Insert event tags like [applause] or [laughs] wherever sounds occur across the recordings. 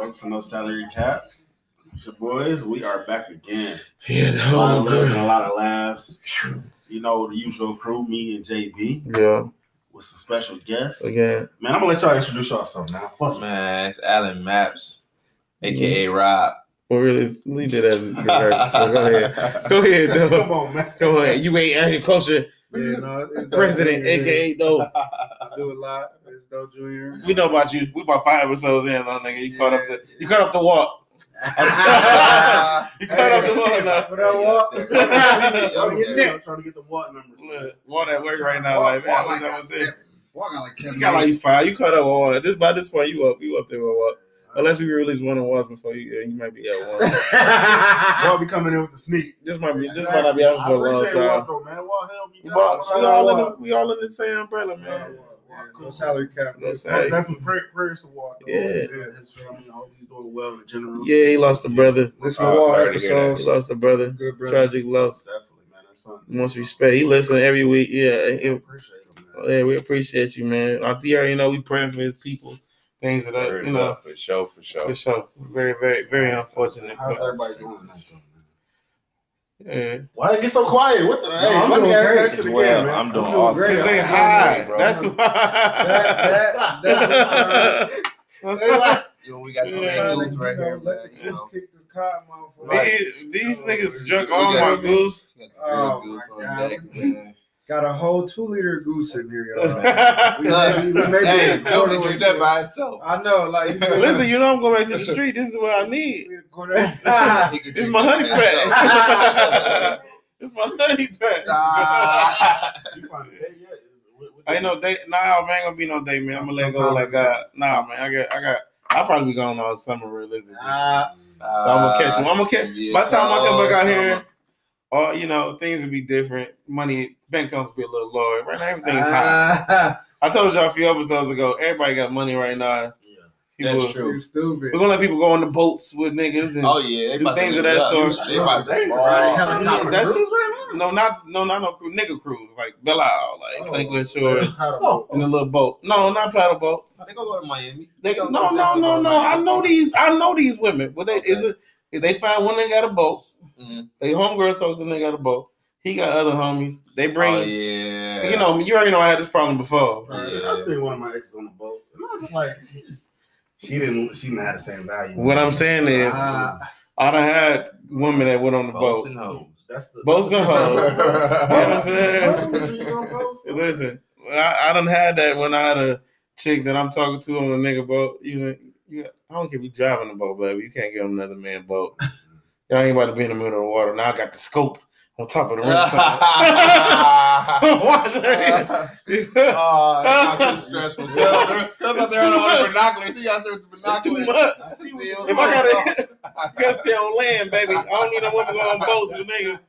Welcome to No Salary Cap. It's your boys. We are back again. Yeah, A lot of love and a lot of laughs. You know the usual crew, me and JB, yeah. with some special guests. Again, Man, I'm gonna let y'all introduce y'all yourself now. Fuck man. Man, it's Allan Mapz, aka Rob. Well, really, leave it as [laughs] reverse. Go ahead, go ahead, Come on, man. Go ahead. You ain't agriculture Yeah, no, president, Junior. aka though. [laughs] I do a lot. It's Dope Junior. We know about you. We about five episodes in, though, nigga. You caught up to you caught up to Walt. [laughs] you caught up to Walt now. What up, Walt? I'm your neck. trying to get the what numbers. Look, Walk at work right now, like man. What I'm saying. Walk out like seven. You got like five. You caught up with one. This by this point, you up. You up there with what? Unless we release one on ones before you, you might be at one. [laughs] Walt be coming in with the sneak. This might be. This might not be out I for a long appreciate time. Walt man. Walt helped me. We, all, we, all in the, we all in the same umbrella, man. No salary cap. No Most salary. Definitely pray, prayers to Walt. though. Yeah. his family. I hope he's doing well in general. Yeah, he lost a brother. Listen Oh, to all sorry to episodes. He lost a brother. Good brother. Tragic loss. Definitely, man. That's something. Most respect. He listen every week. Yeah, I appreciate him, man. yeah, we appreciate you, man. I think you know we praying for his people, things that. are, You know, sure, for sure, for sure. for sure. Very, very, very unfortunate. How's But, everybody doing tonight, yeah. Why it get so quiet? What the? hey, I'm let me doing ask great that as shit again, well. man. I'm doing doing awesome. Cause they I'm high. bro. That's That, why. that, that, [laughs] They like, You we got the Yeah. main that, goose right here, man. Let You know. kick the cotton mouth. Right. These, these Oh, niggas we- drunk all my goose. Oh, goose my on God. deck, man. Got a whole two liter goose in here, y'all. [laughs] We Look, may we may be Hey, in the Joe corner can with drink that by itself. I know, like you [laughs] feel me? Listen, you know I'm going back to the [laughs] street. This is what I need. We in the corner. He can It's my honey by himself. pack. it's my honey pack. Ah. you find a day yet? Is- what- what Ain't no date. Nah, man, ain't gonna be no date, man. I'm gonna let go Sometime like this- that. Nah, man, I got, I got. I'll probably be gone all summer, realistically. Ah. So I'm gonna catch him. I'm gonna catch. Yeah, By the time I come back out oh, here, all you know, things will be different. Money, bank accounts will be a little lower. Right now, everything's high. Ah, I told y'all a few episodes ago. Everybody got money right now. Yeah. People, That's true. you stupid. We're gonna let people go on the boats with niggas. And, Oh yeah, Do things of that up. sort. They about to Dangerous, right? That's- right now? no, not no, not no crew, nigga cruise like Belle Isle, like Oh, St. Clair Shores, Oh, in a little boat. No, not paddle boats. They gonna go to Miami. They, gonna no, no, no, no. I know these. I know these women. But they Okay. is it if they find one that got a boat, Mhm. they homegirl told them they got a boat. He got other homies. They bring. Oh yeah. You know, you already know I had this problem before. I seen, I seen one of my exes on the boat, and I was just like, she just, she didn't, she didn't have the same value. What I'm saying is, Ah, I done had women that went on the Boats boat. and hoes. that's the Boats and hoes. [laughs] You know what I'm the saying? picture you gonna post? [laughs] Listen, I, I done had that when I had a chick that I'm talking to on a nigga boat. You know, you, I don't care if you driving the boat, baby. You can't get on another man boat. [laughs] Y'all ain't about to be in the middle of the water. Now I got the scope on top of the ring. [laughs] [laughs] Watch [laughs] that. Oh, that's not too stressful. Cuz out It's there on the much. binoculars. He out there with the It's too much. I see If I going gotta, you gotta stay on land, baby. I don't need no woman going on boats with niggas.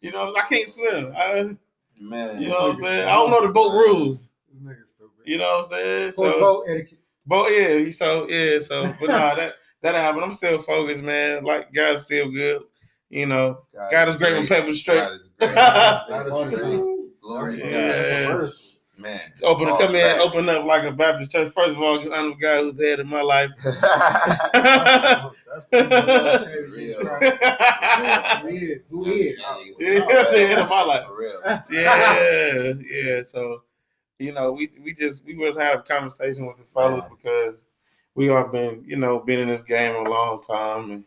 You know, I can't swim. I, man. you know what I'm saying? I don't know the boat rules. This nigga stupid. You know what I'm saying? So, boat etiquette. boat, yeah. So, yeah. So, but nah, that that happened. I'm still focused, man. Like, God is still good. You know, God is great when paper's straight. God is great. [laughs] That is Wonderful. true. Glory to Yeah. God. That's a verse. Man. It's open to All come in, open up like a Baptist church. First of all, I'm the guy who's the head of my life. [laughs] That's Real. Who is? Who is? Yeah, the end of my life. For real. yeah, yeah. So, you know, we we just we would have a conversation with the fellas because we all been, you know, been in this game a long time. And,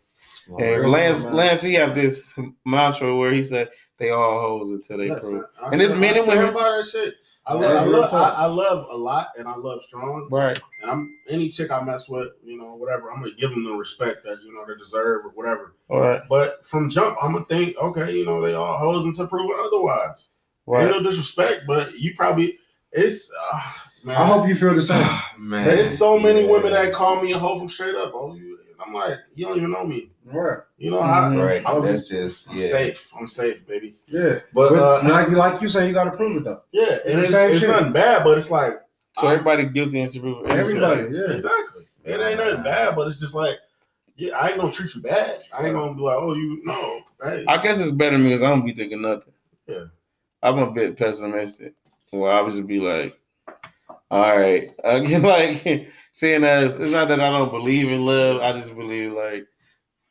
and Lance. Lance, he have this mantra where he said they all hoes until they Listen, prove. I And it's stand- men I and women. by that shit. I love, I love, I. I love a lot, and I love strong. Right. And I'm any chick I mess with, you know, whatever. I'm gonna give them the respect that you know they deserve or whatever. All right. But from jump, I'm gonna think, okay, you know, they all hoes until proven otherwise. Ain't Right. no disrespect, but you probably it's. Uh, man, I hope you feel the same. Man. there's so many Yeah. women that call me a hoe from straight up. Oh, you, I'm like, you don't even know me. Right. You know, Mhm. Right. I'm, That's just I'm yeah. safe. I'm safe, baby. Yeah. But, But uh, like, like you say, you got to prove it though. yeah, and the it's, same it's shit. nothing bad, but it's like So everybody guilty until proven Everybody, yeah. Exactly. It ain't nothing bad, but it's just like, yeah, I ain't gonna treat you bad. I ain't gonna be like, oh, you no. Hey, I guess it's better me because I don't be thinking nothing. Yeah. I'm a bit pessimistic. Well, I would just be like, All right. [laughs] Again, like saying as it's not that I don't believe in love. I just believe like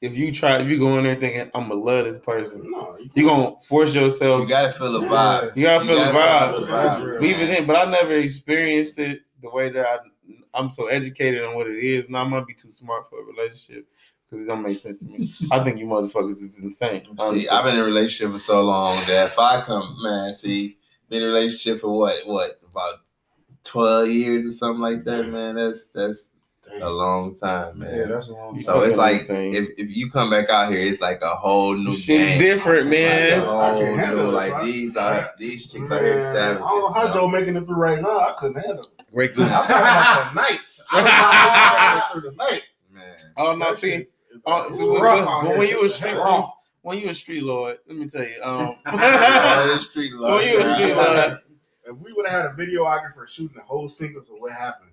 if you try, if you go in there thinking I'm gonna love this person, No, you you gonna force yourself. You gotta feel the vibes. You gotta feel the gotta vibes. feel the vibes, But even man. then, but I never experienced it the way that I, I'm so educated on what it is. Now I might be too smart for a relationship because it don't make sense to me. [laughs] I think you motherfuckers is insane. See. I've been in a relationship for so long that if I come, man, see, been in a relationship for what, what, about twelve years or something like that, man. That's that's a long time, man. Yeah, that's a long time. so it's like if, if you come back out here, it's like a whole new Shit game. different, Like man. a whole I can't handle new, it, like son. these are these chicks out here Man, savages. I don't know how you? Joe making it through right now. I couldn't handle it. Great I'm talking about the nights. I don't know through the night. Man. Oh no, That see, oh, it's so when- rough when- out when you a street- raw. when you a street lord, let me tell you, um, [laughs] Oh, street [laughs] love. Well, you a street lord. If we would have had a videographer shooting the whole sequence of what happened,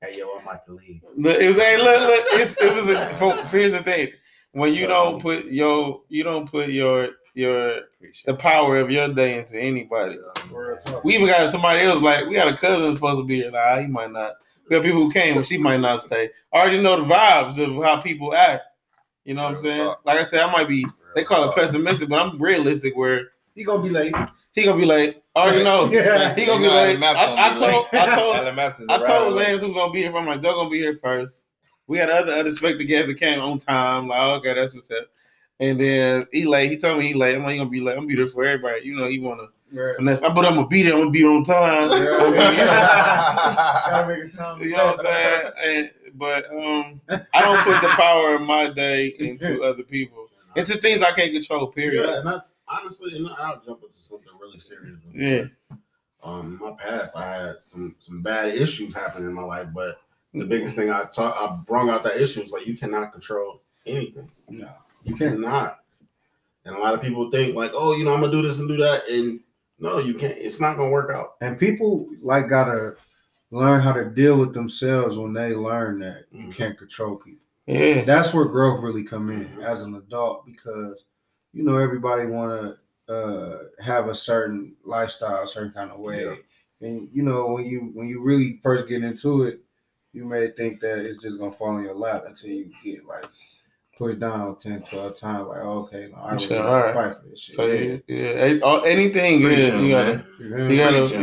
hey yo, I'm about to leave. It was hey, look, look, it was a. For, here's the thing: when you don't put your, you don't put your your the power of your day into anybody. We even got somebody else like we got a cousin supposed to be here. Nah, he might not. We got people who came, but she might not stay. I already know the vibes of how people act. You know what I'm saying? Like I said, I might be. They call it pessimistic, but I'm realistic. Where He gonna be late. he gonna be like, I already know. [laughs] Yeah. He gonna be You know how the like, map's I, I told. I [laughs] told, How the maps is I told arriving. Lance who's gonna be here. I'm like, they're gonna be here first. We had other unexpected guests that came on time. Like, okay, that's what's up. And then he late. He told me he late. I'm like, he gonna be late. I'm gonna be there for everybody. You know, he wanna Right. finesse. But I'm gonna be there. I'm gonna be on time. Yeah. [laughs] I mean, you know, Gotta make it sound. you know what I'm saying? And, but um, I don't put the power of my day into other people. Into things I can't control. Period. Yeah, and that's honestly, and I'll jump into something really serious. Yeah. Um, in my past, I had some some bad issues happen in my life, but the biggest thing I taught, I brought out that issue is like you cannot control anything. No. You cannot. And a lot of people think like, oh, you know, I'm gonna do this and do that, and no, you can't. It's not gonna work out. And people like gotta learn how to deal with themselves when they learn that you Mhm. can't control people. Yeah. That's where growth really come in as an adult because you know everybody want to uh, have a certain lifestyle, a certain kind of way, Yeah. and you know when you when you really first get into it, you may think that it's just gonna fall in your lap until you get like pushed down 10, 12 times. Like okay, no, I really Sure, gotta alright. fight for this shit. So yeah. yeah, yeah. Hey, uh, anything good, Appreciate you gotta. You gotta, you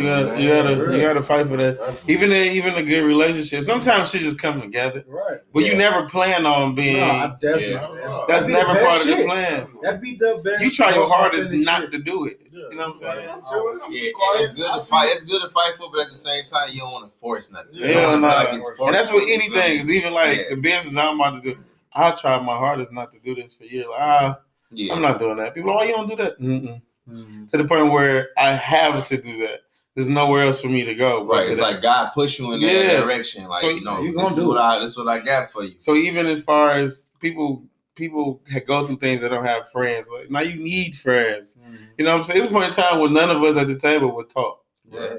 gotta, you gotta, you gotta fight for that. Definitely. Even in, even a good relationship, sometimes shit just come together. right. But you never plan on being. No, I definitely. Yeah. that's never part best of the plan. That'd be the best. You try your hardest not shit. to do it. You know what I'm saying? I'm chilling. I'm Yeah, it's good to fight. It's good to fight for, but at the same time, you don't want to force nothing. Yeah, You don't wanna no. feel like it's And that's forceful, with anything. is. Even like Yeah. the business I'm about to do. I tried my hardest not to do this for years. Like, ah, Yeah. I'm not doing that. People, are, oh, you don't do that. Mm-mm. Mhm. To the point where I have to do that. There's nowhere else for me to go. Right, to it's that. like God push you in that direction. Like So you know, you're gonna is do what it. I this is what I got for you. So even as far as people people ha- go through things that don't have friends, like now you need friends. Mhm. You know what I'm saying? It's a point in time when none of us at the table would talk. Yeah.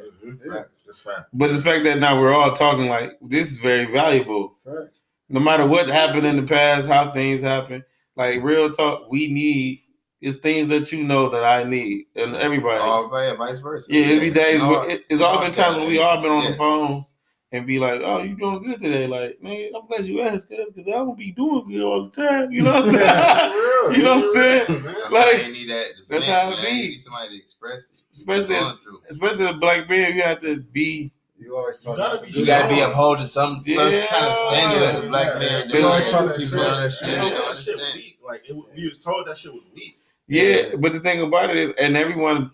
Yeah. That's fact. But the fact that now we're all talking like this is very valuable. Facts. No matter what happened in the past, how things happen, like real talk, we need is things that you know that I need and everybody. Oh, yeah, vice versa. yeah, it'd be days No, where it, it's all been times when we all been on Yeah. the phone and be like, "Oh, you doing good today?" Like, man, I'm glad you asked, cause because I don't be doing good all the time. You know what I'm [laughs] saying? You know what I'm saying? Sometimes Like, you need that. that's how it be. Need somebody to express, Especially what as- you're going through. Especially a black man, you have to be. You always talk. You gotta be You good gotta be Yeah. upholding some some Yeah. kind of standard as a black man. They always talk that to shit. people on that Yeah, shit. Yeah, that they shit weak. Like it, we was told that shit was weak. Yeah, but the thing about it is, and everyone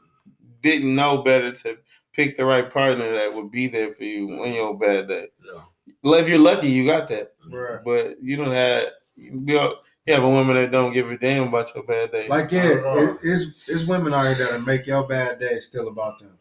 didn't know better to pick the right partner that would be there for you when you're on a bad day. Yeah. If you're lucky, you got that. Right. But you don't have you be- you have a woman that don't give a damn about your bad day. Like yeah, it, it's it's women out here that'll make your bad day still about them.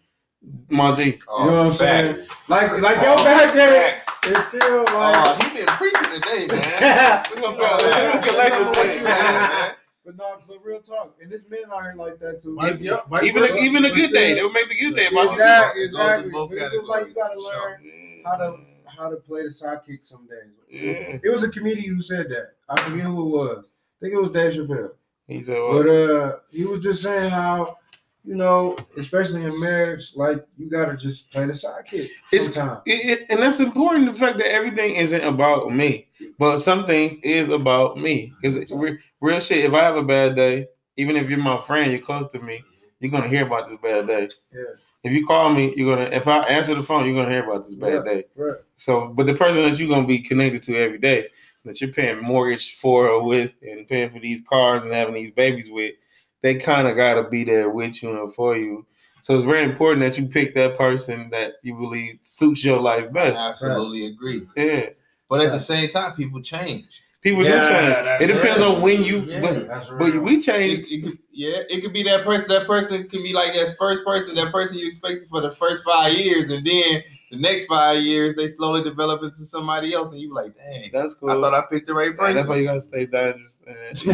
Monty. Oh, You know what I'm saying? Like like Oh, your bad day facts. is still Oh, like. he been preaching today, man. [laughs] We're gonna Oh, call man. it a collection What you had, but no, but real talk, and this men out here like that too. Vice- yeah, vice Even a, versa. even a But good day, they would make the good day. Exactly, It goes in exactly. But it's just like you gotta categories, for learn how to how to play the sidekick some days. Yeah. It was a comedian who said that. I forget who it was. I think it was Dave Chappelle. He said, well, But uh, he was just saying how you know, especially in marriage, like you gotta just play the sidekick It's- sometimes. It, and that's important. The fact that everything isn't about me, but some things is about me. Because real, real shit. If I have a bad day, even if you're my friend, you're close to me, you're gonna hear about this bad day. Yeah. If you call me, you're gonna. If I answer the phone, you're gonna hear about this bad Right. day. Right. So, but the person that you're gonna be connected to every day, that you're paying mortgage for or with, and paying for these cars and having these babies with, they kind of gotta be there with you and for you. So it's very important that you pick that person that you believe suits your life I best. absolutely agree. Yeah, But at the same time, people change. people Yeah, do change. that's It depends right. on when you. Yeah. But, That's but real. we It, changed. it could- yeah, it could be that person. That person could be like that first person, that person you expected for the first five years, and then the next five years they slowly develop into somebody else, and you like, dang, That's cool. I thought I picked the right Yeah, that's why person. you gotta stay dangerous. [laughs] You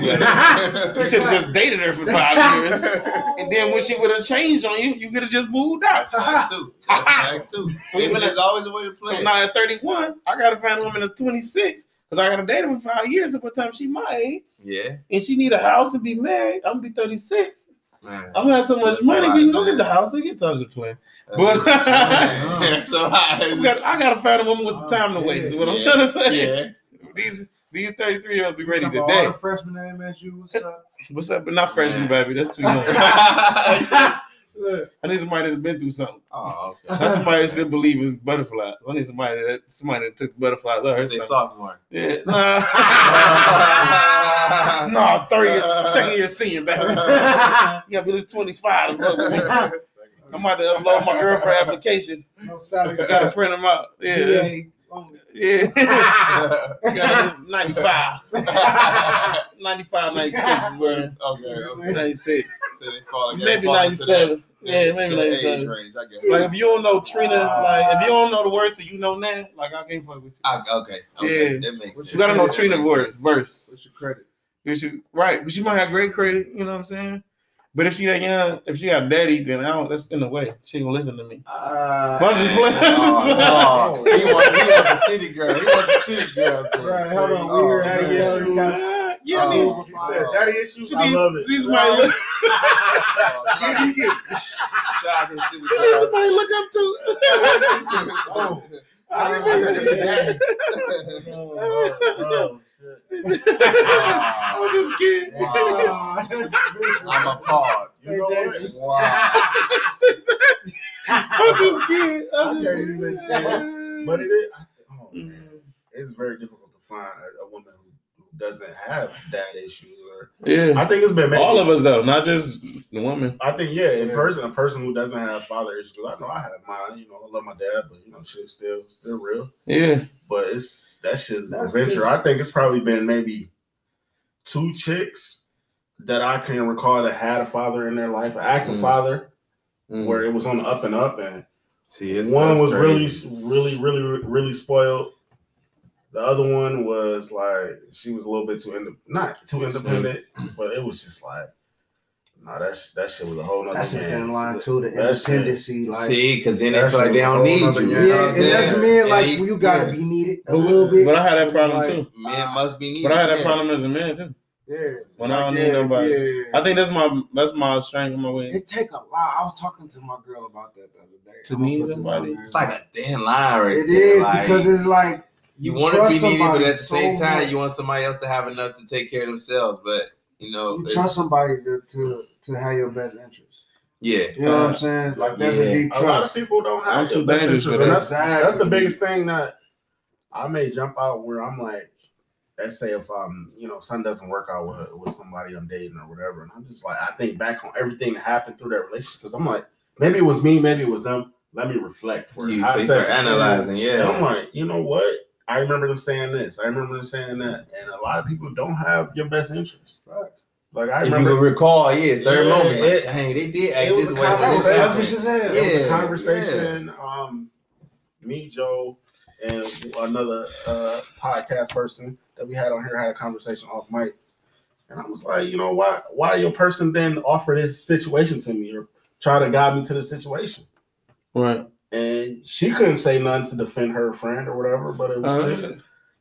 you should have just dated her for five years, and then when she would have changed on you, you could have just moved out. That's facts too. That's facts too. [laughs] So even there's always a way to play. So now at 31, I gotta find a woman that's 26 because I gotta date her for five years. By what time she my age, yeah, and she need a house to be married, I'm gonna be 36. Man. I'm gonna have so much money. we can go get the house. We get times to play. But- [laughs] so [laughs] I gotta, I gotta find a woman with some oh, time to waste. Is what I'm Yeah. trying to say. yeah. [laughs] These these 33 year olds be ready today. Freshman at MSU, what's up? What's up? But not freshman, Yeah. baby. That's too young. Look, I need somebody that's been through something. oh, okay. Not somebody that still believe in butterflies. I need somebody that somebody that took butterflies out. Say stuff. sophomore. Yeah. [laughs] Nah. no, third year, second year senior, baby. [laughs] You gotta be this 25 to fuck with me. I'm about to upload my girlfriend application. no salary. Gotta print them out. Yeah. Yeah. Only. Yeah. Gotta [laughs] 95. [laughs] 95, 96 is where okay, okay. 96. So they fall, yeah, Maybe 97. that- Yeah, maybe 97. Age range, I guess. Like if you don't know Trina, ah. like if you don't know the words that you know now, like I can't fuck with you. I, okay, okay, Yeah. that makes sense. You gotta know That Trina makes verse. What's your credit? You should, right, but you might have great credit. You know what I'm saying? But if she that young, if she got daddy, then I don't. That's in the way. She gonna listen to me. Uh, I'm just playing. Oh, no. He want, he want the city girl. He want the city girl. Right, hold on, Oh, we heard man. that salary cap. yeah, I Oh, mean, You said daddy issues. she I needs, love it. she needs somebody, look, Shout out to the city she needs somebody to look up to. [laughs] Oh. I'm [laughs] Oh, [laughs] just kidding. [laughs] Wow. I'm appalled. You know what? Wow. I'm just kidding. I'm I just can't even kidding. But it is. Oh, man. Mm. It's very difficult to find a, a woman who, who doesn't have that issues. Or yeah, I think it's been maybe, all of us though, not just the woman. I think yeah, in Yeah. person, a person who doesn't have father issues. I know I have mine. You know, I love my dad, but you know, shit's still still real. Yeah, But it's that shit's a That's venture. just- I think it's probably been maybe two chicks that I can recall that had a father in their life, an active Mm. father, Mm. where it was on the up and up, and See, it's, one was crazy. really, really, really, really spoiled. The other one was like she was a little bit too ind- not too independent, but it was just like, no, that sh- that shit was a whole nother That's a game. thin line too. The That shit- independency, like See, because then they feel like they don't need you. game. you know yeah, and that's men And like you- you gotta yeah. be needed a little bit. but I had that problem Like, too. Men ah. must be needed. But I had that yeah. problem as a man too. Yeah, When I don't yeah, need nobody. Yeah, I think that's my that's my strength in my way. it take a lot. I was talking to my girl about that the other day. To I'm need somebody? It's like a thin line right it there. is like, because it's like you, you want to be needed, but at the same so time, much. you want somebody else to have enough to take care of themselves. But you know, you trust somebody to, to to have your best interest. yeah, You know what I'm saying? Like that's Yeah. a deep A lot of people don't have I'm your too best dangerous interest, for and that. That's, that's the biggest thing that I may jump out where I'm like, let's say if um you know something doesn't work out with with somebody I'm dating or whatever, and I'm just like I think back on everything that happened through that relationship because I'm like maybe it was me, maybe it was them. Let me reflect for you. I so you start analyzing. And I'm like, you know what? I remember them saying this. I remember them saying that, and a lot of people don't have your best interest. Right. Like I if you remember, can recall, yeah, certain Yeah, moments, like, it- dang, they did it act was this way. That was this selfish as hell. it was Yeah, a conversation. Um, me, Joe, and another uh, podcast person that we had on here had a conversation off mic, and I was like, you know, why why your person then offer this situation to me or try to guide me to the situation? Right. And she couldn't say nothing to defend her friend or whatever, but it was Uh, still,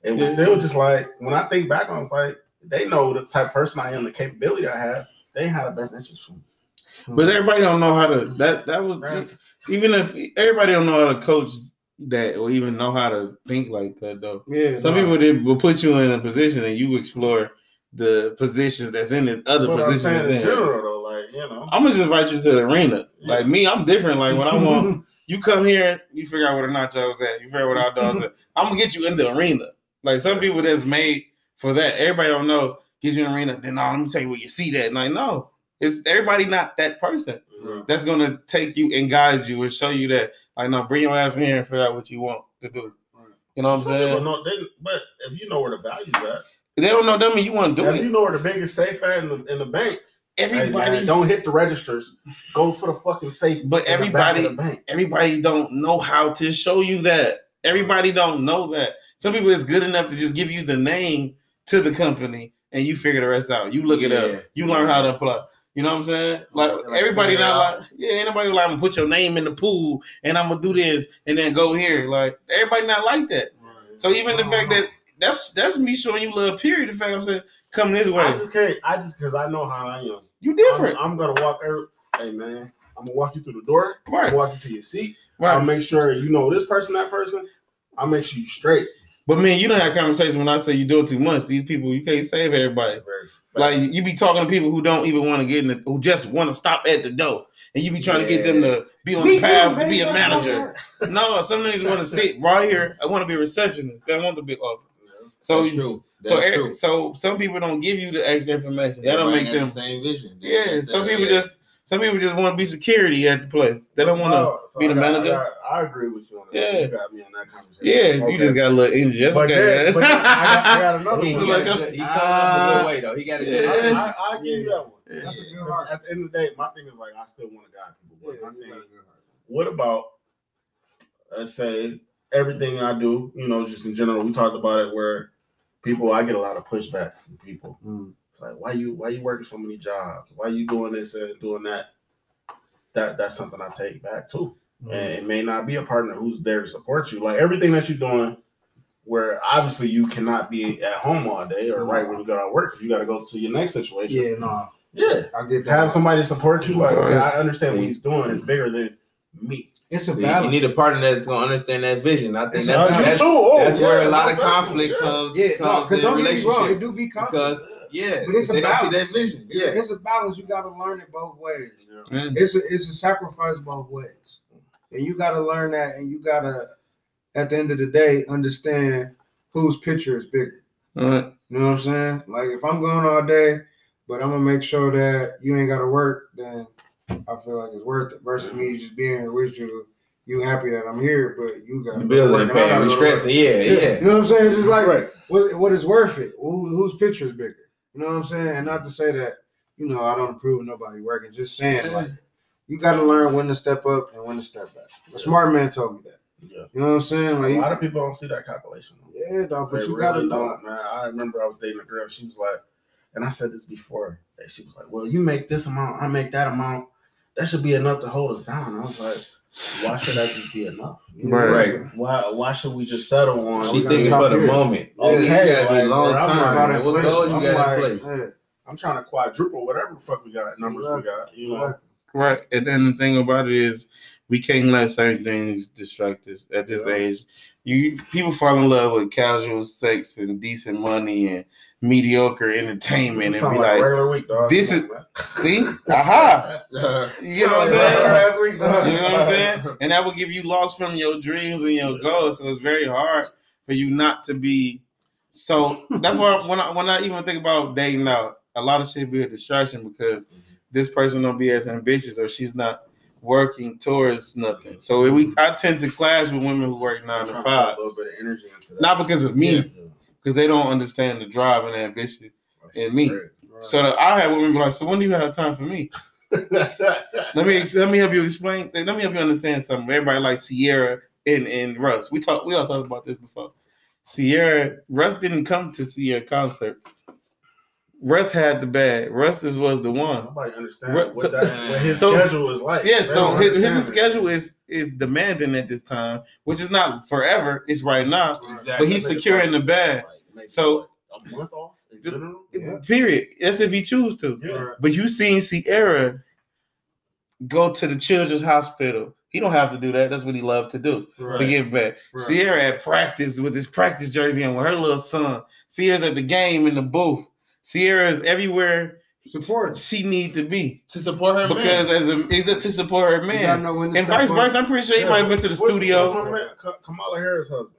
it was yeah. still just like when I think back on, it, it's like they know the type of person I am, the capability I have. They had a best interest for me. But everybody don't know how to. That that was That's- even if everybody don't know how to coach that or even know how to think like that though. Yeah, Some no. people did will put you in a position and you explore the positions that's in the other But I'm positions. in in. general though, like you know, I'm gonna just invite you to the arena. Yeah. Like me, I'm different. Like when I'm on, [laughs] you come here, you figure out where the nachos at, you figure out hot dogs at. [laughs] I'm gonna get you in the arena. Like some people that's made for that. Everybody don't know. Get you in the arena. Then no, let me tell you where you see that. Like no, it's everybody not that person Mhm. that's gonna take you and guide you and show you that. Like no, bring your ass in here and figure out what you want to do. You know what I'm Some saying? know- they- but if you know where the value's at, They don't know that mean you want to do it. you know where the biggest safe at in the, in the bank, hey, Everybody man, don't hit the registers. Go for the fucking safe. But in the back of everybody- everybody don't know how to show you that. Everybody don't know that. Some people is good enough to just give you the name to the company and you figure the rest out. You look it Yeah. up. You learn how to apply. You know what I'm saying? Like, Like, everybody not like yeah, anybody like I'm gonna put your name in the pool and I'm gonna do this and then go here. Like everybody not like that. So even the fact that that's that's me showing you little period. The fact I'm saying come this way. I just can't. I just because I know how I am. You different. I'm, I'm gonna walk. Every, hey man, I'm gonna walk you through the door. I'm right. walk you to your seat. Right. I'll make sure you know this person, that person. I'll make sure you straight. But man, you don't have conversation when I say you do it too much. These people, you can't save everybody. Like you be talking to people who don't even want to get in the who just want to stop at the door. And you be trying to get them to be on the path to be a manager. No, some niggas want to sit right here. I want to be a receptionist. They want to be offer. So That's true. That's so true. so some people don't give you the extra information. That don't make them the same vision. Yeah, some uh, people yeah. just some people just want to be security at the place. They don't want to oh, No, so be the got- manager? I, got- I agree with you on that. Yeah. You got me on that conversation. Yeah, Okay. you just got a little injury. That's But okay. then- but I got, I got [laughs] another He, one. he, like got a- a good- he coming up a good uh, way though. He got a good. Yeah. I, I, I, I give you that one. Yeah. That's a good heart. At the end of the day, my thing is like I still want to guide people. But Yeah, my you thing, got a good heart. what about let's say everything I do, you know, just in general, we talked about it where people I get a lot of pushback from people. Mm. It's like why you why you working so many jobs? Why you doing this and doing that? That that's something I take back too. Mm. And it may not be a partner who's there to support you. Like everything that you're doing, where obviously you cannot be at home all day or right when you go to work because you got to go to your next situation. Yeah, no, Yeah. I get that. Have somebody support you. Like, okay, I understand what he's doing. It's bigger than me. It's a So you, balance. you need a partner that's gonna understand that vision. I think It's that's, a- you that's. Oh, that's yeah, where a lot of conflict yeah. comes. yeah, no, comes because in don't get me wrong, it relationships. do be conflict. because yeah, But it's a they don't see that balance. vision. It's, Yeah, a, it's a balance. You got to learn it both ways. Yeah. It's a it's a sacrifice both ways, and you got to learn that. And you got to, at the end of the day, understand whose picture is bigger. All right. You know what I'm saying? Like if I'm going all day, but I'm gonna make sure that you ain't got to work, then I feel like it's worth it. Versus me just being here with you, you happy that I'm here, but you got the bills ain't paying. We stressing. Yeah, yeah. You know what I'm saying? Just like Right. what, what is worth it? Who, whose picture is bigger? You know what I'm saying? And not to say that you know I don't approve of nobody working. Just saying like you got to learn when to step up and when to step back. A smart man told me that. Yeah. You know what I'm saying? A lot of people don't see that calculation. yeah, dog. But They you got to really know. man. I remember I was dating a girl. She was like, and I said this before. and She was like, "Well, you make this amount, I make that amount. That should be enough to hold us down." I was like, "Why should that just be enough? You know, Right. like, Why? Why should we just settle on?" She we thinking for the here. moment. Okay, you gotta like, be long bro, I'm term. like, man. What inflation. you I'm got like, in place? Yeah. I'm trying to quadruple whatever the fuck we got numbers we got. You know, Right. And then the thing about it is we can't let certain things distract us at this Yeah. age. You people fall in love with casual sex and decent money and mediocre entertainment and be like like, regular week, this is- see? Aha. Uh, [laughs] You know what I'm saying? last week. You know what I'm saying? And that will give you lost from your dreams and your goals. So it's very hard for you not to be. So that's why when I when I even think about dating out, a lot of shit be a distraction because this person don't be as ambitious or she's not working towards nothing. So we I tend to clash with women who work nine to five. a little bit of energy into that. Not because of me, Yeah. Because they don't understand the drive and ambition. in me. Right. So that I had women be like, "So when do you have time for me?" [laughs] Let me let me help you explain. Let me help you understand something. Everybody like Ciara and, and Russ. We talked. We all talked about this before. Ciara Russ didn't come to Ciara concerts. Russ had the bag. Russ is- was the one. Nobody understands Right, what, so- that, what his [laughs] so- schedule is like. Yeah. They So his, his schedule is is demanding at this time, which is not forever. It's right now. Exactly. But he's securing the bag. Like, So- a month off in general. Yeah. Period. That's if he choose to. Yeah. But you seen Ciara go to the children's hospital. He don't have to do that. That's what he loved to do. Right. To give back. Right. Ciara at practice with his practice jersey on with her little son. Ciara's at the game in the booth. Ciara's everywhere Support. she need to be. to support her Because man. as a is it to support her You man. know when to And vice versa. I'm pretty sure he Yeah, might have been to the studio. what's my man, Ka- Kamala Harris' husband.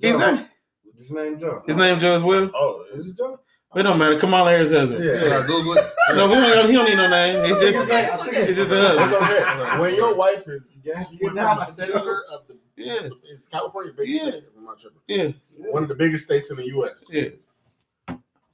He's Joe. There. His name Joe. His name Joe as well. Oh, Is is it Joe? It don't matter. Kamala Harris husband. Yeah. Should I [laughs] Google it? No, we don't, he don't need no name. It's just I think it's just a It's okay. When your wife is Gas she get went from a senator of the Yeah, it's California, big Yeah. state. if I'm not tripping. yeah, One of the biggest states in the U.S. yeah,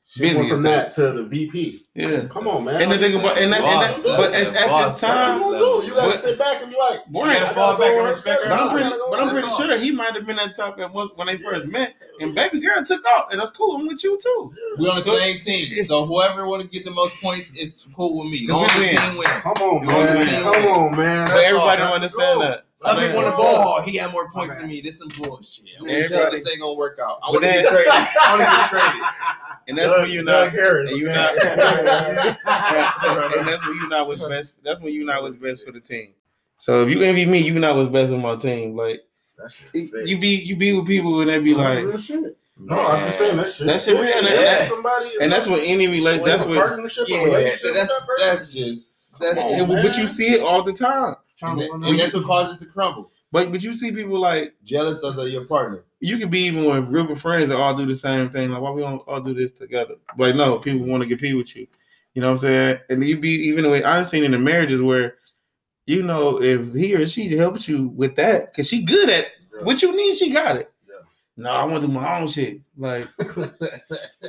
She went from that to the VP. yeah. Come on, man. And the Like, thing about and that, and that but as, at Boss, this what you time, do? You gotta But- sit back and be like, boy, I fall back and respect But I'm pretty, but I'm pretty sure he might have been that top and was when they first met. And baby girl took off, and that's cool. I'm with you too. We're on the So- same team. [laughs] So whoever want to get the most points, it's cool with me. Cause Long as we the win. team wins. Come on, You want the man. Come win. on, man. But everybody all. don't understand the that. Some people want to ball. He had more points Okay. than me. This some bullshit. I'm sure this ain't gonna work out. I want to get traded. I want to get traded. And that's Doug- when you're not. Harris. And you're not. [laughs] and that's when you know what's best. That's when you know what's best for the team. So if you envy me, you know what's best for my team. Like That you be you be with people and they be like, real shit. no, I'm just saying that shit. That shit real, and Yeah. that- somebody. is- and that's what any relation. That's what. partnership, Yeah, relationship that's that that's just that's Come on, and- but you see it all the time. Trying and, and that's what causes it to crumble. But but you see people like Jealous of the, your partner. you can be even with a group of friends that all do the same thing. Like, why we don't all do this together? Like, no, people want to compete with you. You know what I'm saying? And you be even with I've seen in the marriages where, you know, if he or she helps you with that, cause she good at what you need, she got it. Yeah. No, I want to do my own shit. Like,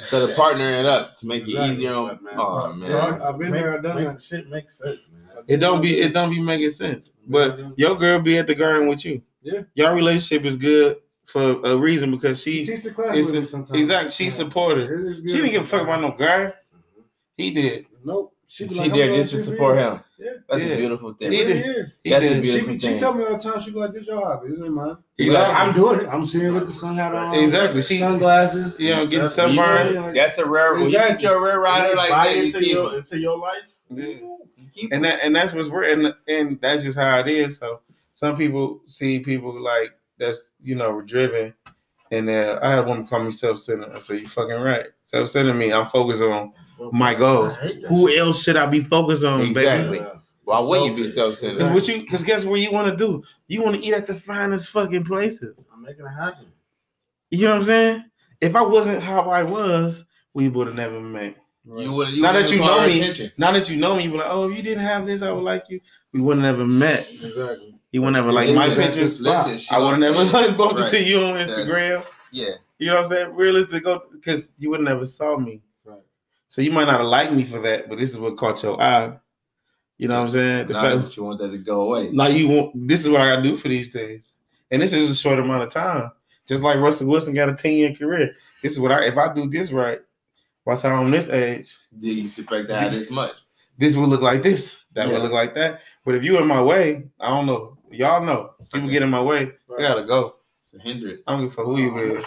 So the partnering it up to make it easier on. Man, Oh man. so I've been make- there, done make that. the Shit makes sense, man. it don't be it don't be making sense. But your girl be at the garden with you. Yeah. Your relationship is good for a reason because She she teach the class it's with a- me sometimes. exactly she supported. She didn't give a fuck about no guy. Mm-hmm. He did. Nope. She, be like, I'm did just to support you. him. Yeah. That's Yeah. a beautiful thing. He did. He That's a beautiful She, be, she thing. tell me all the time, she be like, this your hobby, this ain't mine. Exactly. Like, I'm doing it. I'm sitting with the sun hat on. Exactly. She, Sunglasses. you know, getting That's- sunburned. Yeah, like- That's a rare. When you get your rare rider They like buy that, you into keep your into your life. Yeah. And that and that's what's weird, and and that's just how it is. So some people see people like that's you know driven, and then I had a woman call me self-centered. I said, "You fucking right. Self-centered me. I'm focused on my goals. I hate that Who shit. else should I be focused on, Exactly. baby? Yeah. Why wouldn't you be self-centered? Because what you because guess what you want to do? You want to eat at the finest fucking places. I'm making it happen. You know what I'm saying? If I wasn't how I was, we would have never met. You would. You Now that you know me, attention. now that you know me, you be like, oh, if you didn't have this, I would like you. We would never met. Exactly. You would never like my pictures. Listen, I would never like- both to see you on That's- Instagram. Yeah. You know what I'm saying? Realistic, oh, because you would never saw me. Right. So you might not have liked me for that, but this is what caught your eye. You know what I'm saying? The Now fact, that you want that to go away. now you want this is what I gotta do for these days. And this is a short amount of time. Just like Russell Wilson got a 10 year career. This is what I if I do this right, by the time I'm this age, Did you expect to have this much? this would look like this, that Yeah. would look like that. But if you in my way, I don't know. Y'all know. People get in my way, I gotta go. It's a hindrance. I don't give a fuck who you is.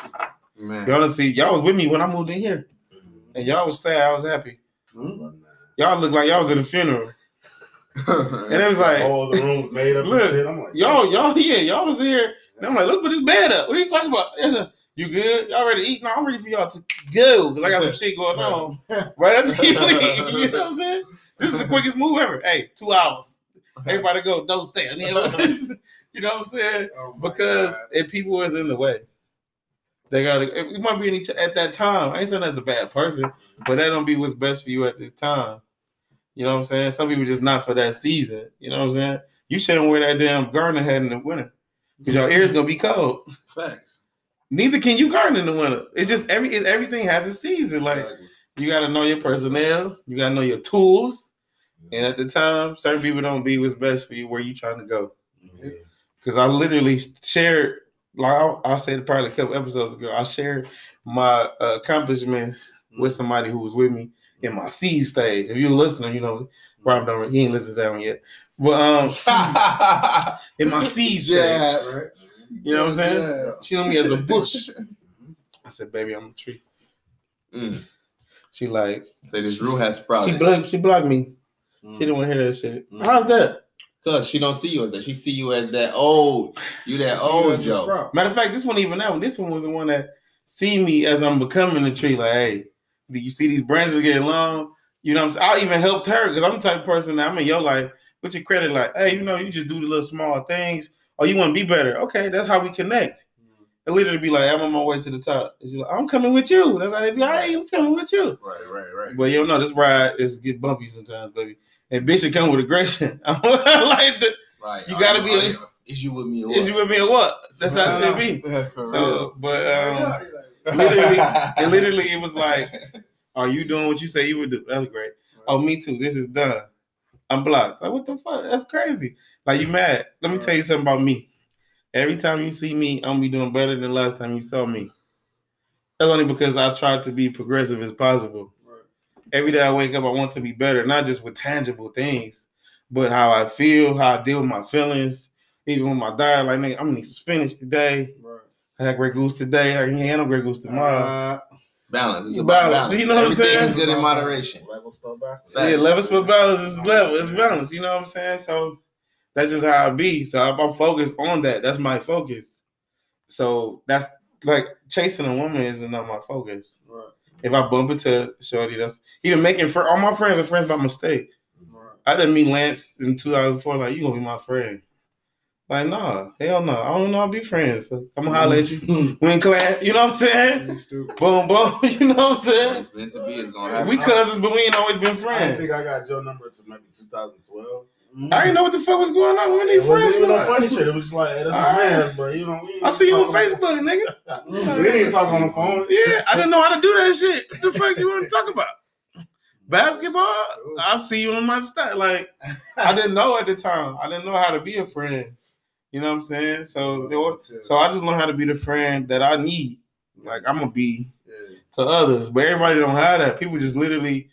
Man. Y'all see, y'all was with me when I moved in here. Mm-hmm. And y'all was sad, I was happy. Y'all look like y'all was in a funeral. [laughs] And it was like, all the rooms made up Look, and shit. I'm like, y'all, y'all [laughs] here, y'all was here. And I'm like, let's put this bed up. What are you talking about? [laughs] You good? Y'all ready to eat? No, I'm ready for y'all to go because I got some shit going on right after you leave. You know what I'm saying? This is the quickest move ever. Hey, two hours. Everybody go, don't stay. Uh-huh. [laughs] You know what I'm saying? Oh Because God. if people is in the way, they gotta. It might be in each at that time. I ain't saying that's a bad person, but that don't be what's best for you at this time. You know what I'm saying? Some people just not for that season. You know what I'm saying? You shouldn't wear that damn gardener hat in the winter because your ears gonna be cold. Facts. Neither can you garden in the winter. It's just every it's, everything has a season. Like you gotta know your personnel. You gotta know your tools. And at the time, certain people don't be what's best for you where you trying to go. Because I literally shared, like I, I said probably a couple episodes ago, I shared my uh, accomplishments with somebody who was with me in my seed stage. If you're a listener, you know Rob don't he ain't listened to that one yet. But um [laughs] in my seed stage, Jabs. Right. you know what I'm saying? Jabs. She know me as a [laughs] bush. I said, baby, I'm a tree. Mm. She like Say this rule has she blocked she blocked me. Mm. She didn't want to hear that shit. Mm. How's that? Cause she don't see you as that. She see you as that old, you that old that's Joe. sprout. Matter of fact, this one even that one. This one was the one that see me as I'm becoming a tree. Like, hey, do you see these branches are getting long? You know what I'm saying? I even helped her because I'm the type of person that I'm in your life. Put your credit like, hey, you know, you just do the little small things. Or you want to be better. Okay, that's how we connect. It literally be like, I'm on my way to the top. It's like, I'm coming with you. That's how they be. Hey, I'm coming with you. Right, right, right. But you don't know this ride is get bumpy sometimes, baby. And bitch should come with aggression. [laughs] I like the right. you gotta be a- Is you with me? Or is you with me or what? That's how it should be. [laughs] So, but um, literally, [laughs] and literally, it was like, "Are you doing what you say you would do?" That's great. Oh, me too. This is done. I'm blocked. Like, what the fuck? That's crazy. Like, you mad? Let me tell you something about me. Every time you see me, I'm gonna be doing better than last time you saw me. That's only because I try to be progressive as possible. Every day I wake up, I want to be better, not just with tangible things, but how I feel, how I deal with my feelings, even with my diet. Like, nigga, I'm gonna need some spinach today. Right. I had Grey Goose today. I can handle Grey Goose tomorrow. Uh, balance. It's You about balance. balance. You know what I'm saying? It's good in moderation. Level spell back. Yeah, levels for balance is level. It's balance. You know what I'm saying? So that's just how I be. So I'm, I'm focused on that. That's my focus. So that's like chasing a woman is not my focus. right. If I bump into Shorty, that's even making fr- all my friends are friends by mistake. Right. I didn't meet Lance in 2004. Like you gonna be my friend? Like nah, hell no. I don't know. I'll be friends. So I'm gonna holler at you. Mm-hmm. We in class. You know what I'm saying? Boom, boom. [laughs] You know what I'm saying? What's meant to be is gonna happen. We cousins, but we ain't always been friends. I think I got Joe number to maybe 2012. I didn't know what the fuck was going on. We It need wasn't friends even for no funny shit. It was just like, hey, that's my Alright. man, but you know, we I see you on talk Facebook, nigga. [laughs] We didn't talk on the phone. Yeah, I didn't know how to do that shit. What the fuck you want to talk about? Basketball? I see you on my stat. Like I didn't know at the time. I didn't know how to be a friend. You know what I'm saying? So so I just learned how to be the friend that I need. Like I'm gonna be Yeah. to others, but everybody don't have that. People just literally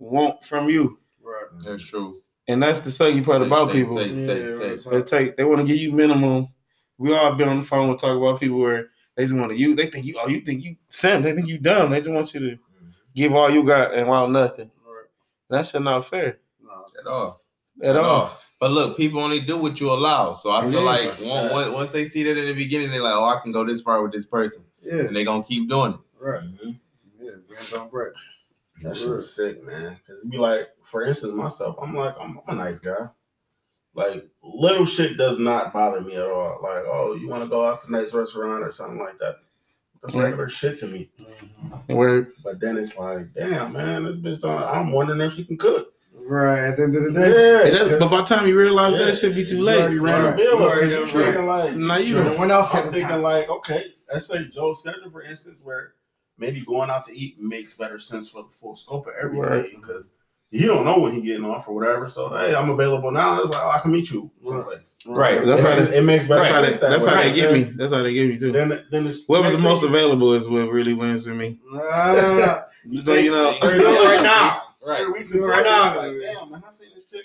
want from you, Right. That's true. And that's the sucky part about Take, people. Take, Yeah, take, take. right. They take they want to give you minimum. We all been on the phone and talk about people where they just want to you. They think you oh you think you Sam. They think you dumb. They just want you to mm-hmm. give all you got and want nothing. Right. That shit not fair No. At all. at all. But look, people only do what you allow. So I feel Yeah. like one, one, once they see that in the beginning, they're like, "Oh, I can go this far with this person," Yeah. and they're gonna keep doing it. Right. Yeah. Hands on break. That shit's sick, man. Because be like, for instance, myself, I'm like, I'm, I'm a nice guy. Like, little shit does not bother me at all. Like, oh, you want to go out to a nice restaurant or something like that. That's Yeah. regular shit to me. Mm-hmm. Where But then it's like, damn, man, this bitch don't. I'm wondering if she can cook. Right. At the end of the Yeah, day. it is, but by the time you realize Yeah. that shit be too You late. already ran a bill You up. You done thinking like, Now you Should've went out I'm thinking times. like, okay, let's say Joe's schedule, for instance, where maybe going out to eat makes better sense for the full scope of everything Right. because he don't know when he getting off or whatever. So hey, I'm available now. It's like, oh, I can meet you someplace. Right. That's it, how they, it makes better that's sense. that that's way. how they get me. That's how they get me too. Then, then it's Whoever's the most thing- available is what really wins for me. Ah, [laughs] You know, you know. Or you know, right now. Right. Three weeks into Right now. it's like, damn, man, I seen this chick.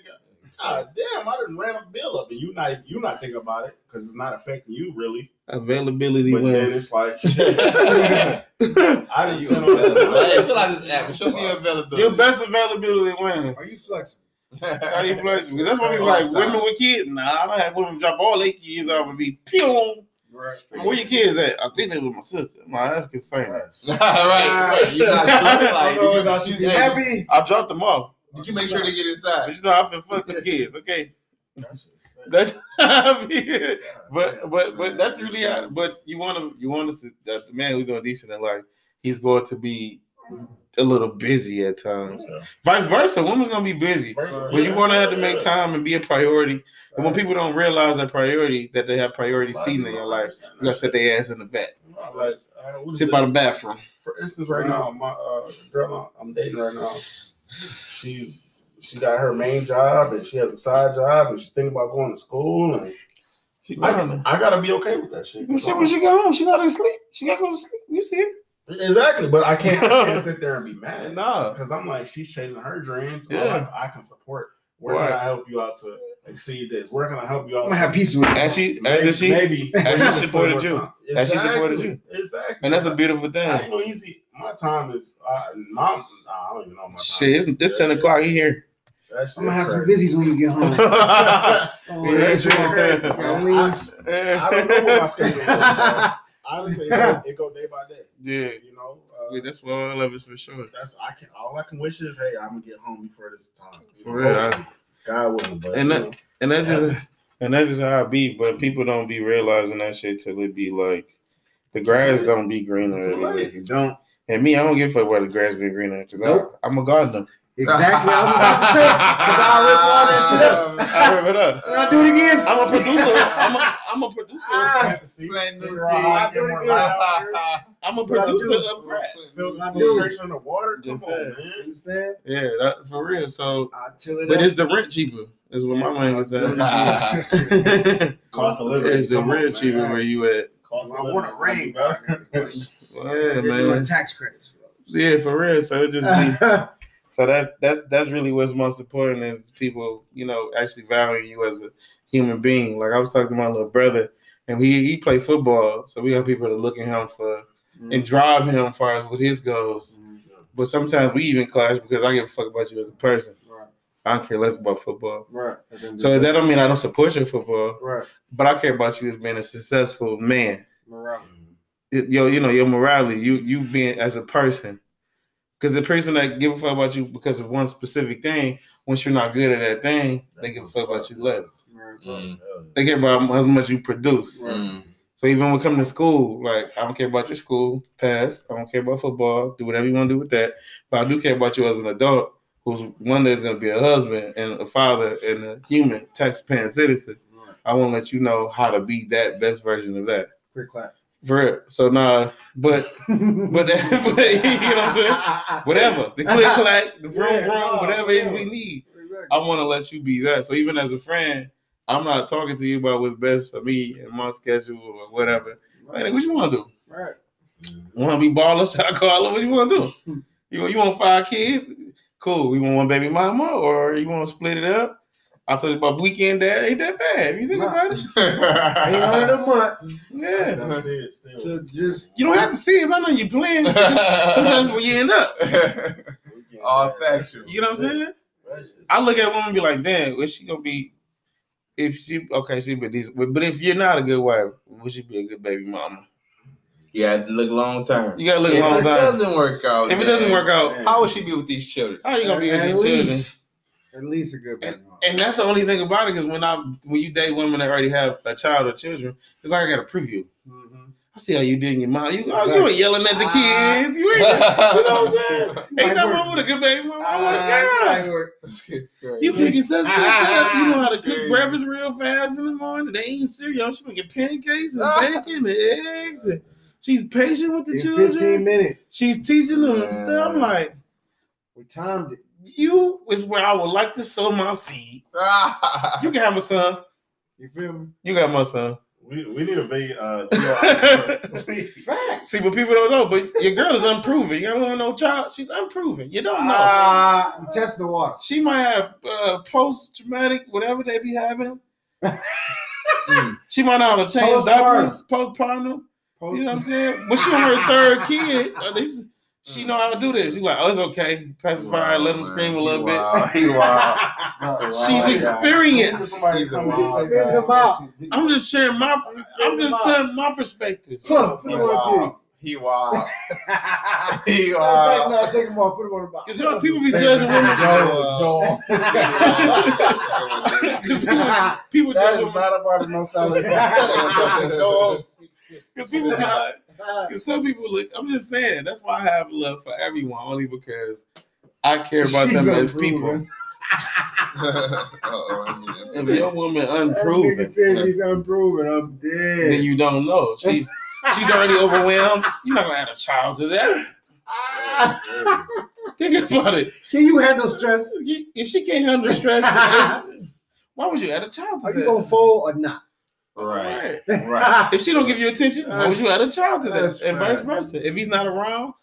God damn, I didn't ran a bill up, and you not you not thinking about it because it's not affecting you really. Availability But then wins. it's like, [laughs] shit, I didn't You spend all that available. money. Hey, fill out this app. Show me your availability. Your best availability wins. Are you flexible? [laughs] How you flexible? That's what we All like. the time. Women with kids. Nah, I don't have women drop all their kids off and be pew. Right. Where your kids at? I think they with my sister. My that's concerning. [laughs] right, right. You're not sure. I Like, don't know did you, you. did, Be happy. I dropped them off. Did you make sure they get But inside? you know, I feel fuck the kids. Okay, That shit's that's [laughs] I mean, but but but that's really how, but you want to you want to that the man who's doing decent in life, he's going to be a little busy at times. Vice versa, woman's gonna be busy. But you want to have to make time and be a priority. And when people don't realize that priority, that they have priority seen in your life, you gotta set their ass in the back, Like, uh, sit it? by the bathroom. for instance, right now, my uh, girl I'm dating right now, she's she got her main job and she has a side job and she's thinking about going to school and She I. I gotta be okay with that shit. You see when she go home, she gotta sleep. She gotta go to sleep. You see her? Exactly, but I can't, I can't [laughs] sit there and be mad No, because I'm like she's chasing her dreams. Yeah. I, I can support. Where Right. can I help you out to exceed this? Where can I help you out? I'm gonna have peace with And it. she, maybe, as she, maybe as she supported you. more time. As she supported you. Exactly, and that's a beautiful thing. ain't no easy. My time is uh, my. Nah, I don't even know my time. Shit, it's, it's ten o'clock in here. I'm gonna have some crazy. busies when you get home. [laughs] [laughs] yeah, Oh, that's shit right. crazy. Got. I don't know what my schedule is. [laughs] Honestly, it go, it go day by day. Yeah, You know, uh, yeah, that's what I love is for sure. that's I can. All I can wish is, hey, I'm gonna get home before this time. For real, hopefully. God willing, but And you that- know, And that's just and that's just how I be. But people don't be realizing that shit till it be like the grass don't be greener. Too late. everywhere. You don't. And me, I don't give a fuck where the grass be greener because Nope. I'm a gardener. Exactly. I was about to say because I rip all that shit up. I rip it up. And I do it again. I'm a producer. I'm a I'm a producer. plant the seeds, Plant the figure out how seeds. to get more I do it light out here. I'm a That's what I producer of grass. Fill I some do. friction in the water. Come Just on, man. Understand? Yeah, that, for real. So, it but up. it's the rent cheaper. Is what my mind is at. [laughs] Cost of living. it's the Come on, rent cheaper man. where you at. Cost of I want a is ring. better. Well, yeah, man. tax credits. Yeah, for real. So it just be [laughs] So that that's that's really what's most important is people, you know, actually valuing you as a human being. Like I was talking to my little brother, and he he played football, so we got people to look at him for and drive him as far as with his goals. But sometimes we even clash because I give a fuck about you as a person. Right. I don't care less about football. Right. So that don't mean I don't support your football, right. but I care about you as being a successful man. Morale. It- Your you know your morality, you you being as a person. Because the person that give a fuck about you because of one specific thing, once you're not good at that thing, they give a fuck about you less. Mm. They care about how much you produce. Mm. So even when coming to school, like I don't care about your school, pass. I don't care about football. Do whatever you want to do with that. But I do care about you as an adult who's one day is going to be a husband and a father and a human, taxpaying citizen. Right. I want to let you know how to be that best version of that. Quick clap. For real. So nah, but but, [laughs] but you know what I'm saying? Whatever. The [laughs] click clack, the vroom Yeah, vroom, whatever it is yeah. we need. I want to let you be that. So even as a friend, I'm not talking to you about what's best for me and my schedule or whatever. Like, what you want to do? Right. Want to be baller, shot [laughs] caller? What you want to do? You want, you want five kids? Cool. You want one baby mama or you want to split it up? I told you about weekend dad. Ain't that bad? You think Nah. about it, Eight hundred a month yeah. That's it. Still. to just You don't have to see it. I know you playing. but just [laughs] Sometimes when you end up, All factual. you know what I'm saying? I look at a woman and be like, damn, is she gonna be? If she okay, she be decent, but, but if you're not a good wife, would she be a good baby mama? Yeah, look long term. You gotta look if long it doesn't work out, If it doesn't work out, how would she be with these children? how you gonna be with at these children? least at least a good baby mama. And that's the only thing about it, because when I when you date women that already have a child or children, it's like I got a preview. Mhm. I see how you did in your mom. You, oh, you ain't yelling at the Ah. kids. You ain't. [laughs] You know what I'm saying? Ain't nothing wrong with a good baby mama. Ah, Oh my God. [laughs] might. You picking such such up. You know how to cook breakfast real fast in the morning. They eating cereal. She making pancakes and Ah. bacon and eggs. And she's patient with the In children. fifteen minutes. She's teaching them Man. stuff. I'm like, We timed it. you is where I would like to sow my seed. [laughs] You can have my son. You feel me? You got my son. We, we need a video. Uh, [laughs] Facts. See, but people don't know. But your girl is unproven. You got one with no child. She's unproven. You don't know. Ah, you test the water. she might have uh, post traumatic, whatever they be having. Mm. [laughs] She might not have to change Postpartum. diapers, postpartum. You know what I'm saying? But she on her third kid. At least she know how to do this. She's like, oh, it's okay. Pacify, let him scream a little He bit. wild. He wild. [laughs] She's experienced. Somebody He's a come wild in. Spit them out. I'm just sharing my. I'm just telling my perspective. Put put him on wild. He wild. the [laughs] [laughs] He titty. wild. No, take him off. Put him on the box. Because you know, people be judging women. Joe, Joe. Because people, people That judge is women. not a part of no salary. Joe. Because people be like, because some people look. I'm just saying. That's why I have love for everyone, only because I care about She's them as unproven. people. [laughs] Uh-oh, I mean, If your woman unproven, That nigga unproven, said she's unproven. I'm dead. then you don't know. She she's already overwhelmed. You're not gonna add a child to that. Ah. Think about it. Can you handle stress? If she can't handle stress, [laughs] why would you add a child to Are you gonna fold or not? Right. Right. Right. [laughs] If she don't give you attention, why would you add a child to that? That's And vice versa. If he's not around,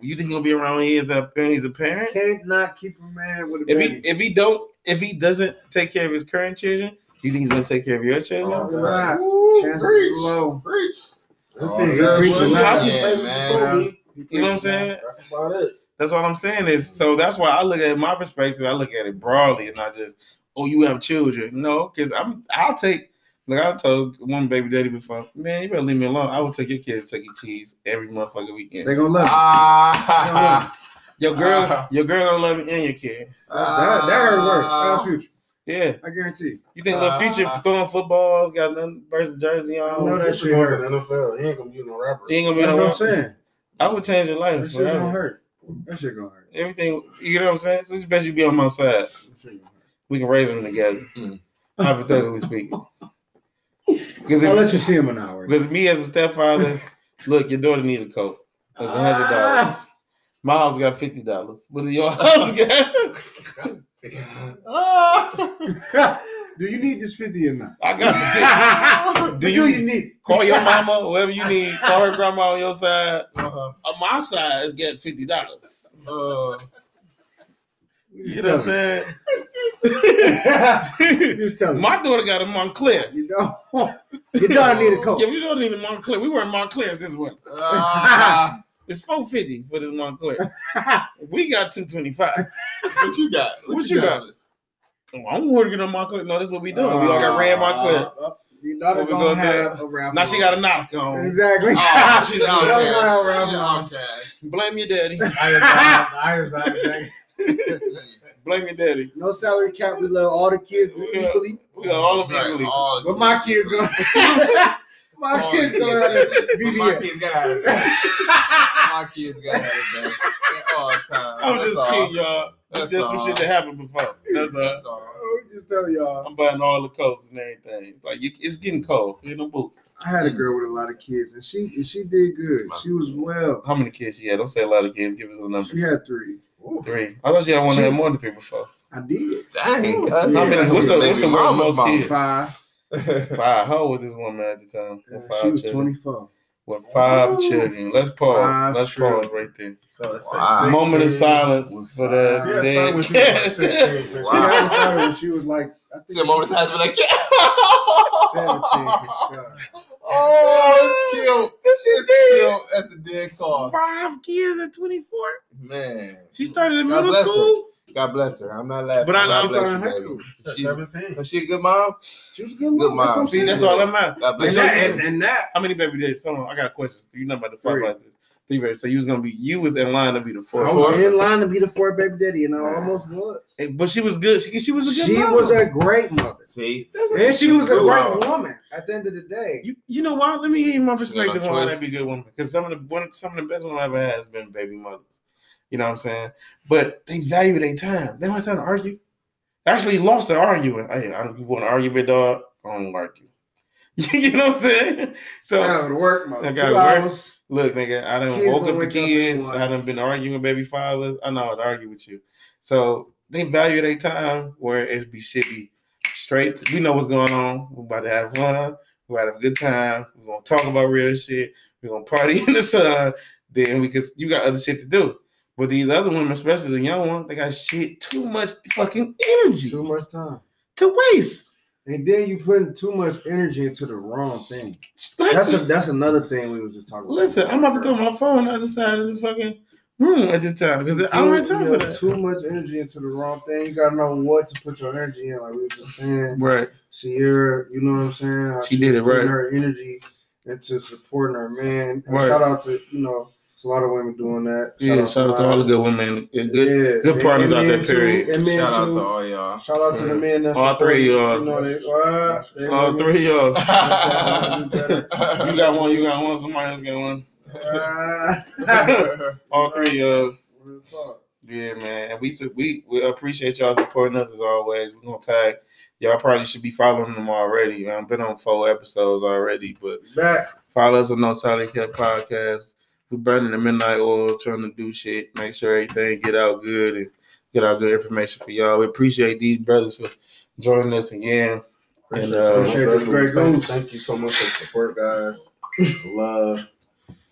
you think he'll be around when he is a when he's a parent? Can't not keep a man with a If he if he don't if he doesn't take care of his current children, do you think he's gonna take care of your children? Oh, Right. Ooh, Chances preach. low. Preach. This Oh, nigga that's preaching what. I'm saying, Baby man. You know what I'm saying? That's about it. That's all I'm saying is so that's why I look at it, my perspective. I look at it broadly and not just oh you have children. No, because I'm I'll take like I told one baby daddy before, man, you better leave me alone. I will take your kids to Chuck E. Cheese every motherfucking weekend. They gonna love you. Ah, Your girl, Uh-huh. your girl gonna love me and your kids. that that hurt worse. Ah. That's future. Yeah. I guarantee. You think little future Uh, throwing footballs, got nothing versus jersey I on? know that Future shit goes to hurt. the NFL. He ain't gonna be no rapper. He ain't gonna be That's no what I'm saying. I would change your life. That shit gonna hurt. That shit gonna hurt. Everything, you know what I'm saying? So it's best you be on my side. That shit gonna hurt. We can raise them together. Mm. Hypothetically speaking. Because I'll if, let you see him an hour. because me as a stepfather, [laughs] look, your daughter need a coat. It's a hundred dollars. My house got fifty dollars. What do your [laughs] house got? [laughs] Do you need this 50 or not? I got the fifty. Do you- you, need? Call your mama, whoever you need. Call her grandma on your side. Uh-huh. On my side, is get fifty dollars. Uh, You know what I'm saying? [laughs] Just tell me. My daughter got a Moncler. You know, your daughter need a coat. Yeah, we don't need a Moncler. We wearing Monclers this winter. ah, [laughs] It's four fifty for this Moncler. we got two twenty five. what you got? What you got? Oh, I'm working on Moncler. No, that's what we doing. we all got red Moncler. Uh, uh, Your daughter we gonna gonna have a raffle. Now she got a knock on. Exactly. Oh, she's Your [laughs] out daughter there. gonna have a She's raffle. outcast. Blame your daddy. Ironside jacket. [laughs] Blame your daddy. No salary cap. We love all the kids Yeah. equally. We got all of them equally. all But my kids gonna. [laughs] my all kids the gonna have [laughs] kids. My kids gotta have it. My kids gotta have it best at all times. I'm That's just all. kidding, y'all. It's That's just some shit that happened before. That's all. That's all. Oh, just tell y'all. I'm buying all the coats and everything. Like you, it's getting cold. You know, boots. I had a girl with a lot of kids, and she and she did good. She was well. How many kids she had? Don't say a lot of kids. Give us a number. She had three. Three. I thought you had one that had more than three before. I did. Dang, How cuz. many- That's what's the- what's the mama's most mom. kids? Five. [laughs] Five. How old was this woman at the time? Uh, With five she was children. 24. With five Ooh. children. Let's pause. Five Let's children. pause right there. So it's Wow. six- Moment of silence for five. the Yeah, dead start with you, like kids. 16, Wow. She had started when she was like, I think The moment has been like, yeah. [laughs] 17 for sure. Oh, it's cute. This shit's cute. That's a dead call. Five kids at 24. Man. She started in God middle bless her. school. God bless her. I'm not laughing. But I know God I'm starting high school. She's, 17. was she a good mom? She was a good Good mom. That's what mom. I'm See, saying. that's all that matters. God And bless that, and, and that, How many baby days? Hold on, I got a question. You know about the five Three. like this. Three baby. So you was gonna be you was in line to be the fourth. I fourth. was in line to be the fourth baby daddy, and I Man. almost was. Hey, But she was good. She, she was a good She mom. was a great mother. See? And she was a great mom. woman at the end of the day. You, you know what? Let me hear my She got perspective on why choice. that be a good woman. Because some of the one, some of the best women I ever had has been baby mothers. You know what I'm saying? But they value their time. They don't have time to argue. Actually, lost the arguing. Hey, I don't, you want to argue with dog? I don't argue. [laughs] you know what I'm saying? So I gotta work, mother. I Two gotta work. hours. Look, nigga, I done Kids woke up the up kids. one. I done been arguing with baby fathers. I know to argue with you. So they value their time where it's be shit be straight. We know what's going on. We're about to have fun. We're about to have a good time. We're gonna talk about real shit. We're gonna party [laughs] in the sun. Then because you got other shit to do. But these other women, especially the young one, they got shit too much fucking energy Too much time. to waste. And then you putting too much energy into the wrong thing. That's a, that's another thing we was just talking about. listen, I'm about to throw my phone on the other side of the fucking room at this time because I don't have time for that. put Too much energy into the wrong thing. You gotta know what to put your energy in. Like we were just saying, Right. Ciara, you know what I'm saying? She she's did it right. Her energy into supporting her man. Right. Shout out to you know, it's a lot of women doing that. Yeah, shout out to all the good women. and Good, yeah, good partners and out men there, too, period. And men Shout out to all y'all. Shout out to the men that All three, you. y'all. You know, they, what? They All women. three of y'all. [laughs] [laughs] You got one, you got one, somebody else got one. [laughs] All three of real talk. Yeah, man. And we we we appreciate y'all supporting us as always. We're gonna tag y'all probably should be following them already. I've been on four episodes already, but Back. follow us on No Salary Cap Podcast. We're burning the midnight oil, trying to do shit, make sure everything get out good and get out good information for y'all. We appreciate these brothers for joining us again. And, uh, Appreciate this great thank, thank you so much for the support, guys. Love,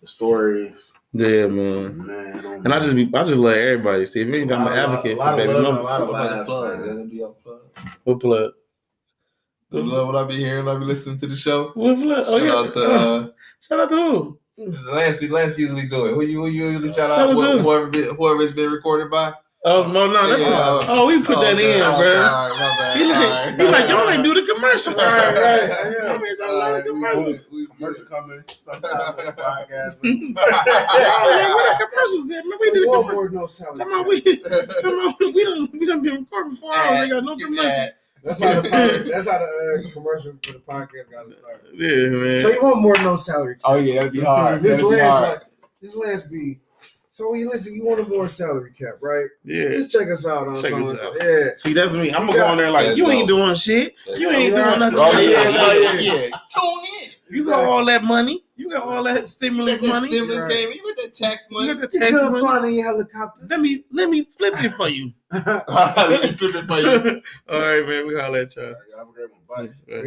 the stories, Yeah, man. man. oh And I just be I just let everybody see if anything I'm an A lot of- advocate lot for baby love and a mamas. lot of What about the laughs, plug? man. Gonna do your plug. What plug? The love what I be hearing, I be listening to the show. What plug? Oh Shout yeah. out to [laughs] uh, Shout out to who? Lance, Lance usually do it. Who you, who you usually shout Shout out? out Wh- Whoever, been- whoever it's been recorded by. Oh no, no, that's Yeah. oh we put that okay, in, okay, bro. All right, bad. He like, all right. he like y'all ain't do the [laughs] commercials. Right, right, Y'all ain't All y'all right, the commercials. we- we- Commercial coming sometime on the [laughs] podcast. Oh, [laughs] yeah, where the commercials at? Man, we So did you the want commercials. no salary. Come on, we come on, we done we done been recording for hours. We got no Skip commercials. That. That's how the [laughs] pod- that's how the uh, commercial for the podcast got to start. Yeah, man. So you want more no salary? Cap. Oh yeah, that'd be [laughs] hard. This That'd be hard. like this Lance be. So you listen, you want a more salary cap, right? yeah. Just check us out on Check us out. Yeah. See, that's me. I'm gonna go on there like That's you ain't doing shit. That's You ain't dope. doing nothing. Oh yeah, yeah, yeah. Tune in. You got all that money. You got all that You got stimulus money. You stimulus Right. game. You got the tax money. You got the tax money. fly in your helicopter. Let me let me flip it for you. [laughs] [laughs] Let me flip it for you. [laughs] all right, man. We holla at y'all. Have a great one. Bye. Right.